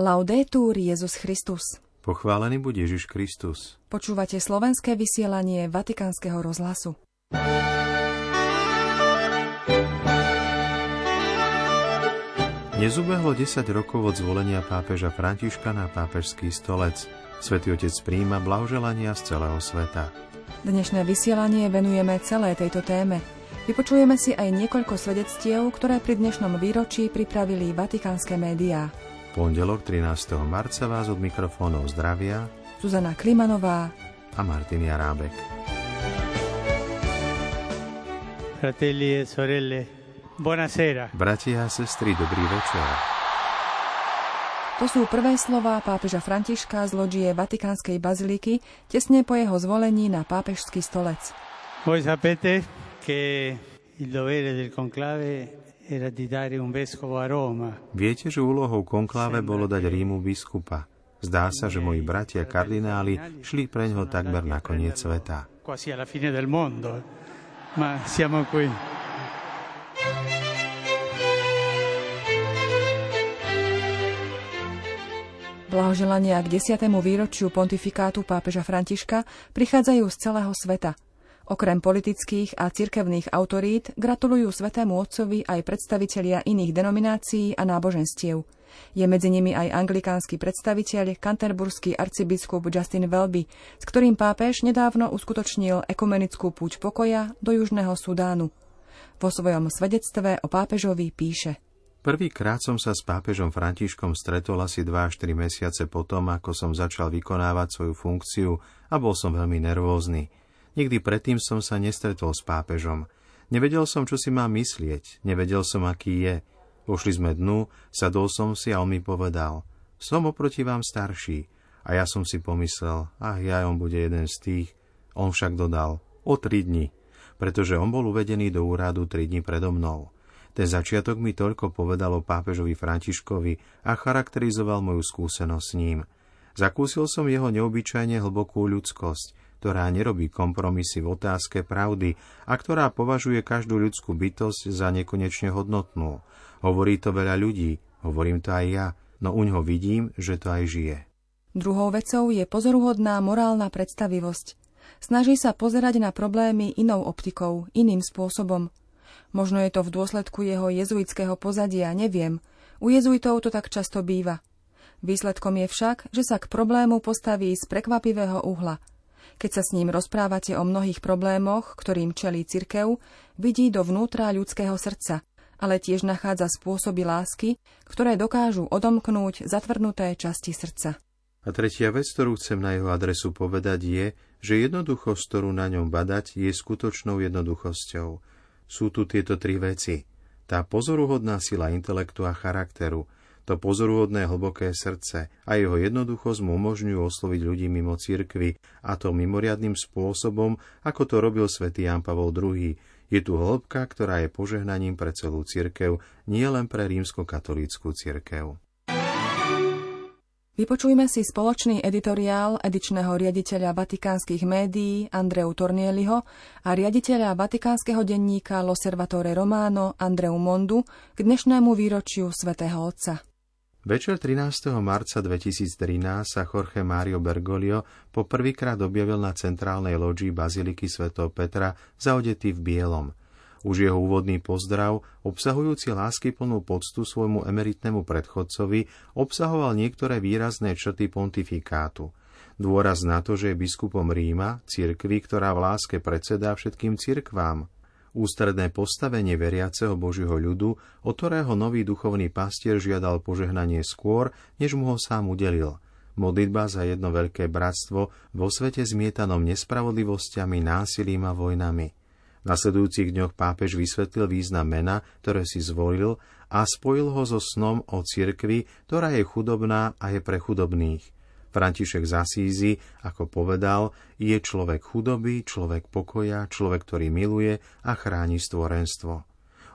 Laudetur Jezus Christus. Pochválený buď Ježiš Kristus. Počúvate slovenské vysielanie Vatikánskeho rozhlasu. Nezubehlo 10 rokov od zvolenia pápeža Františka na pápežský stolec. Svetý otec príjma blahoželania z celého sveta. Dnešné vysielanie venujeme celé tejto téme. Vypočujeme si aj niekoľko svedectiev, ktoré pri dnešnom výročí pripravili vatikánske médiá. Pondelok 13. marca vás od mikrofónov zdravia Zuzana Klimanová a Martin Jarábek. Fratelli e sorelle, buonasera. Bratia a sestry, dobrý večer. To sú prvé slová pápeža Františka z loďie Vatikánskej baziliky tesne po jeho zvolení na pápežský stolec. Voi sapete che il dovere del conclave Viete, že úlohou konkláve bolo dať Rímu biskupa. Zdá sa, že moji bratia kardináli šli pre ňoho takmer na koniec sveta. Quasi alla fine del mondo, ma siamo qui. Blahoželania k desiatému výročiu pontifikátu pápeža Františka prichádzajú z celého sveta. Okrem politických a cirkevných autorít gratulujú svetému otcovi aj predstavitelia iných denominácií a náboženstiev. Je medzi nimi aj anglikánsky predstaviteľ, kanterburský arcibiskup Justin Welby, s ktorým pápež nedávno uskutočnil ekumenickú púť pokoja do Južného Sudánu. Vo svojom svedectve o pápežovi píše – Prvýkrát som sa s pápežom Františkom stretol asi 2 až 3 mesiace potom, ako som začal vykonávať svoju funkciu a bol som veľmi nervózny. Nikdy predtým som sa nestretol s pápežom. Nevedel som, čo si mám myslieť, nevedel som, aký je. Ušli sme dnu, sadol som si a on mi povedal, som oproti vám starší. A ja som si pomyslel, ach ja, on bude jeden z tých. On však dodal, o tri dni, pretože on bol uvedený do úradu tri dni predo mnou. Ten začiatok mi toľko povedal o pápežovi Františkovi a charakterizoval moju skúsenosť s ním. Zakúsil som jeho neobyčajne hlbokú ľudskosť, ktorá nerobí kompromisy v otázke pravdy a ktorá považuje každú ľudskú bytosť za nekonečne hodnotnú. Hovorí to veľa ľudí, hovorím to aj ja, no uňho vidím, že to aj žije. Druhou vecou je pozoruhodná morálna predstavivosť. Snaží sa pozerať na problémy inou optikou, iným spôsobom – Možno je to v dôsledku jeho jezuitského pozadia, neviem. U jezuitov to tak často býva. Výsledkom je však, že sa k problému postaví z prekvapivého uhla. Keď sa s ním rozprávate o mnohých problémoch, ktorým čelí cirkev, vidí dovnútra ľudského srdca, ale tiež nachádza spôsoby lásky, ktoré dokážu odomknúť zatvrdnuté časti srdca. A tretia vec, ktorú chcem na jeho adresu povedať, je, že jednoduchosť, ktorú na ňom badať, je skutočnou jednoduchosťou sú tu tieto tri veci. Tá pozoruhodná sila intelektu a charakteru, to pozoruhodné hlboké srdce a jeho jednoduchosť mu umožňujú osloviť ľudí mimo cirkvy, a to mimoriadným spôsobom, ako to robil svätý Jan Pavol II. Je tu hĺbka, ktorá je požehnaním pre celú cirkev, nie len pre rímskokatolícku cirkev. Vypočujme si spoločný editoriál edičného riaditeľa vatikánskych médií Andreu Tornieliho a riaditeľa vatikánskeho denníka L'Osservatore Romano Andreu Mondu k dnešnému výročiu svätého Otca. Večer 13. marca 2013 sa Jorge Mario Bergoglio po prvýkrát objavil na centrálnej loďi Baziliky svätého Petra zaodetý v bielom – už jeho úvodný pozdrav, obsahujúci láskyplnú poctu svojmu emeritnému predchodcovi, obsahoval niektoré výrazné črty pontifikátu. Dôraz na to, že je biskupom Ríma, cirkvi, ktorá v láske predsedá všetkým cirkvám. Ústredné postavenie veriaceho Božieho ľudu, o ktorého nový duchovný pastier žiadal požehnanie skôr, než mu ho sám udelil – modlitba za jedno veľké bratstvo vo svete zmietanom nespravodlivosťami, násilím a vojnami. V nasledujúcich dňoch pápež vysvetlil význam mena, ktoré si zvolil a spojil ho so snom o cirkvi, ktorá je chudobná a je pre chudobných. František z ako povedal, je človek chudoby, človek pokoja, človek, ktorý miluje a chráni stvorenstvo.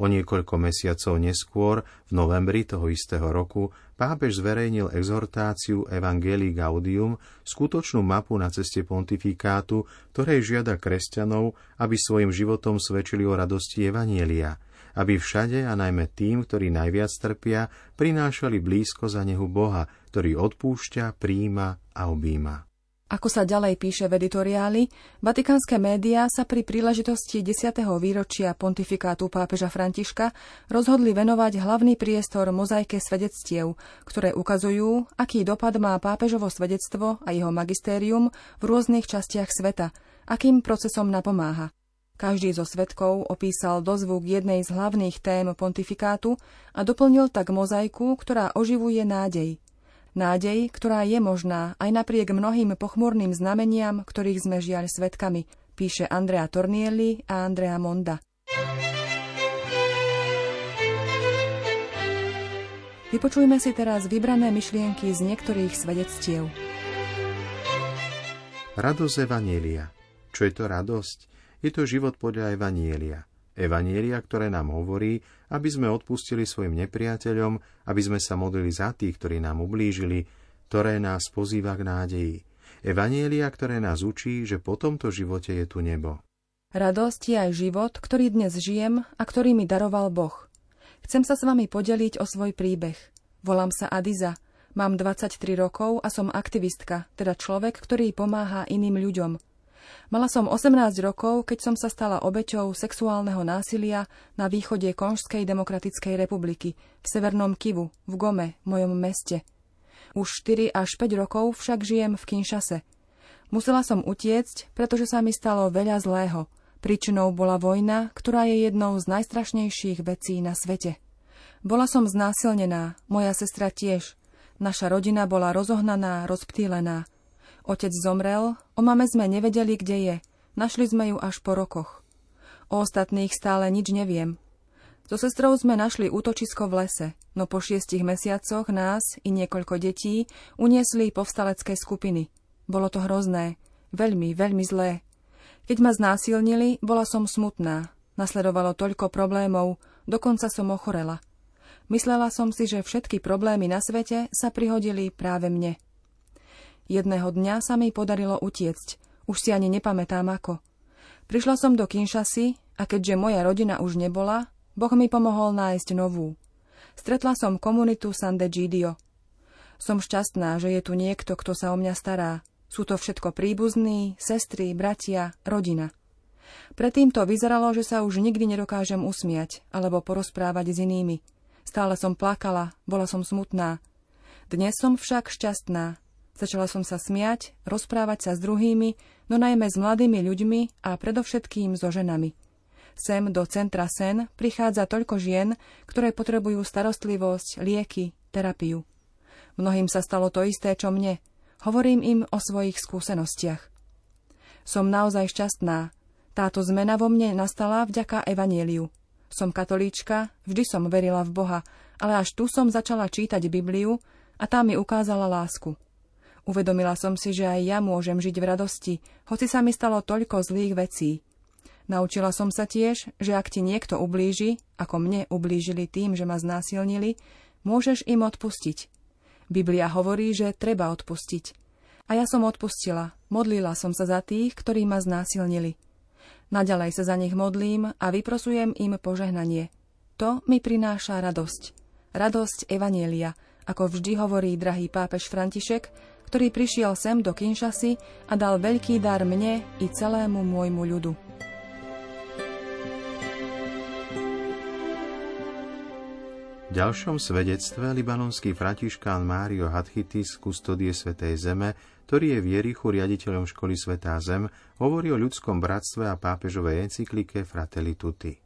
O niekoľko mesiacov neskôr, v novembri toho istého roku, pápež zverejnil exhortáciu Evangelii Gaudium, skutočnú mapu na ceste pontifikátu, ktorej žiada kresťanov, aby svojim životom svedčili o radosti Evanielia. Aby všade a najmä tým, ktorí najviac trpia, prinášali blízko za nehu Boha, ktorý odpúšťa, príjima a objíma. Ako sa ďalej píše v editoriáli, vatikánske médiá sa pri príležitosti 10. výročia pontifikátu pápeža Františka rozhodli venovať hlavný priestor mozaike svedectiev, ktoré ukazujú, aký dopad má pápežovo svedectvo a jeho magistérium v rôznych častiach sveta, akým procesom napomáha. Každý zo svetkov opísal dozvuk jednej z hlavných tém pontifikátu a doplnil tak mozaiku, ktorá oživuje nádej – Nádej, ktorá je možná aj napriek mnohým pochmúrnym znameniam, ktorých sme žiaľ svetkami, píše Andrea Tornielli a Andrea Monda. Vypočujme si teraz vybrané myšlienky z niektorých svedectiev. Radosť Evanielia. Čo je to radosť? Je to život podľa Evanielia. Evanielia, ktoré nám hovorí, aby sme odpustili svojim nepriateľom, aby sme sa modlili za tých, ktorí nám ublížili, ktoré nás pozýva k nádeji. Evanielia, ktoré nás učí, že po tomto živote je tu nebo. Radosť je aj život, ktorý dnes žijem a ktorý mi daroval Boh. Chcem sa s vami podeliť o svoj príbeh. Volám sa Adiza, mám 23 rokov a som aktivistka, teda človek, ktorý pomáha iným ľuďom – Mala som 18 rokov, keď som sa stala obeťou sexuálneho násilia na východe Konžskej demokratickej republiky, v severnom Kivu, v Gome, mojom meste. Už 4 až 5 rokov však žijem v Kinšase. Musela som utiecť, pretože sa mi stalo veľa zlého. Príčinou bola vojna, ktorá je jednou z najstrašnejších vecí na svete. Bola som znásilnená, moja sestra tiež. Naša rodina bola rozohnaná, rozptýlená. Otec zomrel, o mame sme nevedeli, kde je. Našli sme ju až po rokoch. O ostatných stále nič neviem. So sestrou sme našli útočisko v lese, no po šiestich mesiacoch nás i niekoľko detí uniesli povstalecké skupiny. Bolo to hrozné, veľmi, veľmi zlé. Keď ma znásilnili, bola som smutná. Nasledovalo toľko problémov, dokonca som ochorela. Myslela som si, že všetky problémy na svete sa prihodili práve mne. Jedného dňa sa mi podarilo utiecť. Už si ani nepamätám ako. Prišla som do Kinšasy a keďže moja rodina už nebola, Boh mi pomohol nájsť novú. Stretla som komunitu San Gidio. Som šťastná, že je tu niekto, kto sa o mňa stará. Sú to všetko príbuzní, sestry, bratia, rodina. Predtým to vyzeralo, že sa už nikdy nedokážem usmiať alebo porozprávať s inými. Stále som plakala, bola som smutná. Dnes som však šťastná, Začala som sa smiať, rozprávať sa s druhými, no najmä s mladými ľuďmi a predovšetkým so ženami. Sem do centra Sen prichádza toľko žien, ktoré potrebujú starostlivosť, lieky, terapiu. Mnohým sa stalo to isté, čo mne. Hovorím im o svojich skúsenostiach. Som naozaj šťastná. Táto zmena vo mne nastala vďaka Evanieliu. Som katolíčka, vždy som verila v Boha, ale až tu som začala čítať Bibliu a tá mi ukázala lásku. Uvedomila som si, že aj ja môžem žiť v radosti, hoci sa mi stalo toľko zlých vecí. Naučila som sa tiež, že ak ti niekto ublíži, ako mne ublížili tým, že ma znásilnili, môžeš im odpustiť. Biblia hovorí, že treba odpustiť. A ja som odpustila, modlila som sa za tých, ktorí ma znásilnili. Naďalej sa za nich modlím a vyprosujem im požehnanie. To mi prináša radosť. Radosť Evanielia, ako vždy hovorí drahý pápež František, ktorý prišiel sem do Kinšasy a dal veľký dar mne i celému môjmu ľudu. V ďalšom svedectve libanonský františkán Mário Hadchitis z kustodie Svetej Zeme, ktorý je v Jerichu riaditeľom školy Svetá Zem, hovorí o ľudskom bratstve a pápežovej encyklike Fratelli Tutti.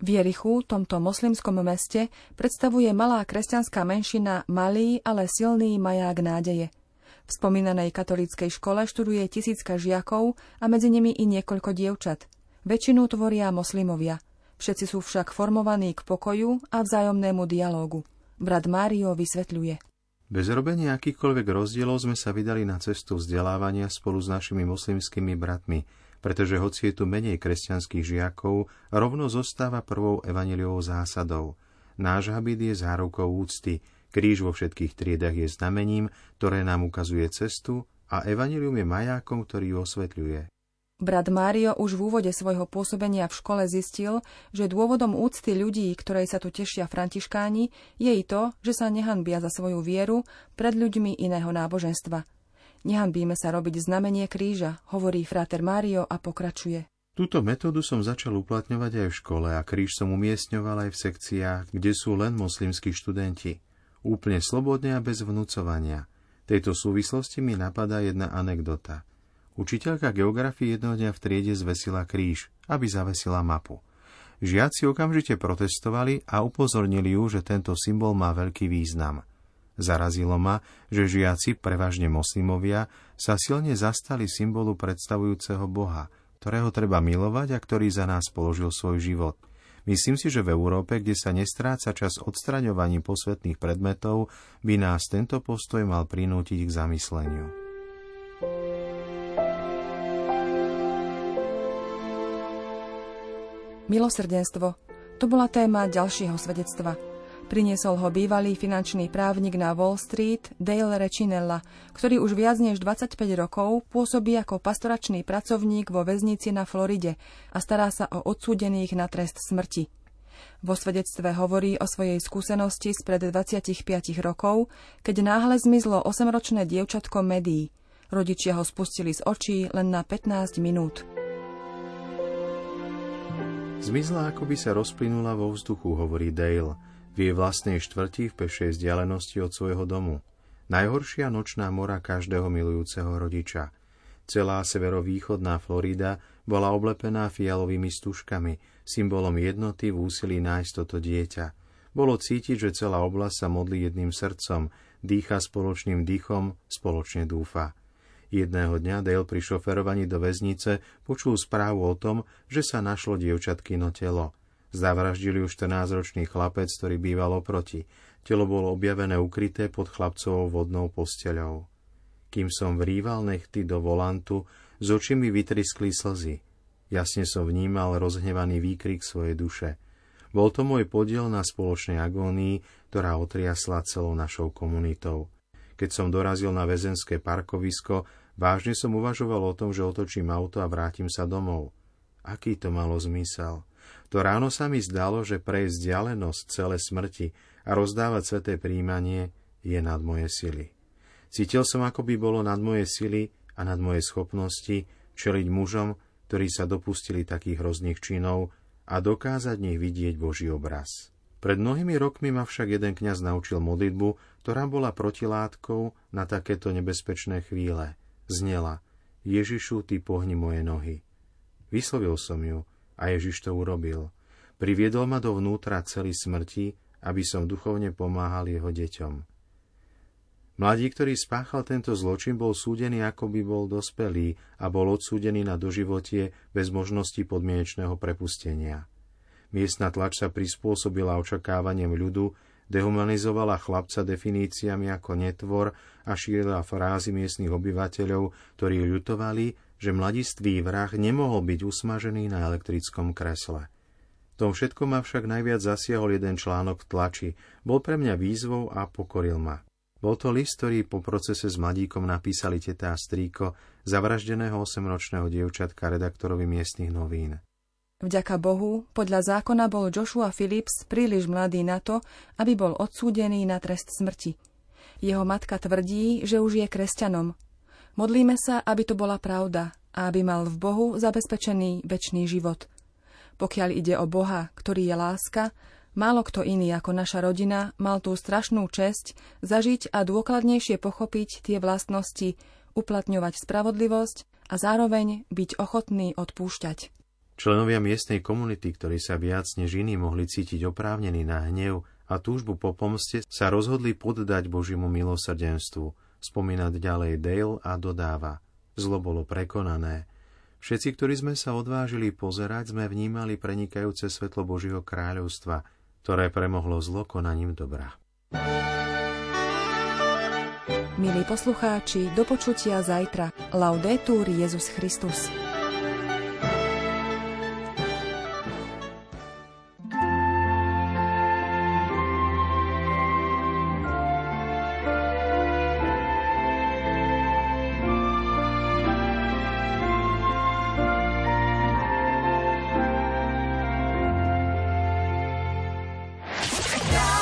V Jerichu, tomto moslimskom meste, predstavuje malá kresťanská menšina malý, ale silný maják nádeje. V spomínanej katolíckej škole študuje tisícka žiakov a medzi nimi i niekoľko dievčat. Väčšinu tvoria moslimovia. Všetci sú však formovaní k pokoju a vzájomnému dialógu. Brat Mário vysvetľuje. Bez robenia akýchkoľvek rozdielov sme sa vydali na cestu vzdelávania spolu s našimi moslimskými bratmi, pretože hoci je tu menej kresťanských žiakov, rovno zostáva prvou evaneliovou zásadou. Náš habit je zárukou úcty, Kríž vo všetkých triedach je znamením, ktoré nám ukazuje cestu a evanilium je majákom, ktorý ju osvetľuje. Brat Mário už v úvode svojho pôsobenia v škole zistil, že dôvodom úcty ľudí, ktorej sa tu tešia františkáni, je i to, že sa nehanbia za svoju vieru pred ľuďmi iného náboženstva. Nehanbíme sa robiť znamenie kríža, hovorí fráter Mário a pokračuje. Túto metódu som začal uplatňovať aj v škole a kríž som umiestňoval aj v sekciách, kde sú len moslimskí študenti. Úplne slobodne a bez vnúcovania. V tejto súvislosti mi napadá jedna anekdota. Učiteľka geografie jednoho dňa v triede zvesila kríž, aby zavesila mapu. Žiaci okamžite protestovali a upozornili ju, že tento symbol má veľký význam. Zarazilo ma, že žiaci, prevažne moslimovia, sa silne zastali symbolu predstavujúceho Boha, ktorého treba milovať a ktorý za nás položil svoj život. Myslím si, že v Európe, kde sa nestráca čas odstraňovaním posvetných predmetov, by nás tento postoj mal prinútiť k zamysleniu. Milosrdenstvo. To bola téma ďalšieho svedectva. Priniesol ho bývalý finančný právnik na Wall Street Dale Recinella, ktorý už viac než 25 rokov pôsobí ako pastoračný pracovník vo väznici na Floride a stará sa o odsúdených na trest smrti. Vo svedectve hovorí o svojej skúsenosti spred 25 rokov, keď náhle zmizlo 8-ročné dievčatko Medí. Rodičia ho spustili z očí len na 15 minút. Zmizla, ako by sa rozplynula vo vzduchu, hovorí Dale, v jej vlastnej štvrti v pešej vzdialenosti od svojho domu. Najhoršia nočná mora každého milujúceho rodiča. Celá severovýchodná Florida bola oblepená fialovými stužkami, symbolom jednoty v úsilí nájsť toto dieťa. Bolo cítiť, že celá oblasť sa modlí jedným srdcom, dýcha spoločným dýchom, spoločne dúfa. Jedného dňa Dale pri šoferovaní do väznice počul správu o tom, že sa našlo dievčatkino telo. Zavraždili ju 14-ročný chlapec, ktorý býval oproti. Telo bolo objavené ukryté pod chlapcovou vodnou posteľou. Kým som vrýval nechty do volantu, z očí mi vytriskli slzy. Jasne som vnímal rozhnevaný výkrik svojej duše. Bol to môj podiel na spoločnej agónii, ktorá otriasla celou našou komunitou. Keď som dorazil na väzenské parkovisko, vážne som uvažoval o tom, že otočím auto a vrátim sa domov. Aký to malo zmysel? To ráno sa mi zdalo, že prejsť vzdialenosť celé smrti a rozdávať sveté príjmanie je nad moje sily. Cítil som, ako by bolo nad moje sily a nad moje schopnosti čeliť mužom, ktorí sa dopustili takých hrozných činov a dokázať nich vidieť Boží obraz. Pred mnohými rokmi ma však jeden kňaz naučil modlitbu, ktorá bola protilátkou na takéto nebezpečné chvíle. Znela, Ježišu, ty pohni moje nohy. Vyslovil som ju a Ježiš to urobil. Priviedol ma dovnútra celý smrti, aby som duchovne pomáhal jeho deťom. Mladí, ktorý spáchal tento zločin, bol súdený, ako by bol dospelý a bol odsúdený na doživotie bez možnosti podmienečného prepustenia. Miestna tlač sa prispôsobila očakávaniam ľudu, dehumanizovala chlapca definíciami ako netvor a šírila frázy miestnych obyvateľov, ktorí ľutovali, že mladistvý vrah nemohol byť usmažený na elektrickom kresle. V tom všetko ma však najviac zasiahol jeden článok v tlači. Bol pre mňa výzvou a pokoril ma. Bol to list, ktorý po procese s mladíkom napísali teta a strýko zavraždeného 8-ročného dievčatka redaktorovi miestnych novín. Vďaka Bohu, podľa zákona bol Joshua Phillips príliš mladý na to, aby bol odsúdený na trest smrti. Jeho matka tvrdí, že už je kresťanom. Modlíme sa, aby to bola pravda a aby mal v Bohu zabezpečený väčší život. Pokiaľ ide o Boha, ktorý je láska, málo kto iný ako naša rodina mal tú strašnú česť zažiť a dôkladnejšie pochopiť tie vlastnosti, uplatňovať spravodlivosť a zároveň byť ochotný odpúšťať. Členovia miestnej komunity, ktorí sa viac než iní mohli cítiť oprávnení na hnev a túžbu po pomste, sa rozhodli poddať Božiemu milosrdenstvu. Spomínať ďalej Dale a dodáva. Zlo bolo prekonané. Všetci, ktorí sme sa odvážili pozerať, sme vnímali prenikajúce svetlo Božieho kráľovstva, ktoré premohlo zlo konaním dobra. Milí poslucháči, do počutia zajtra. Laudetur Jezus Christus.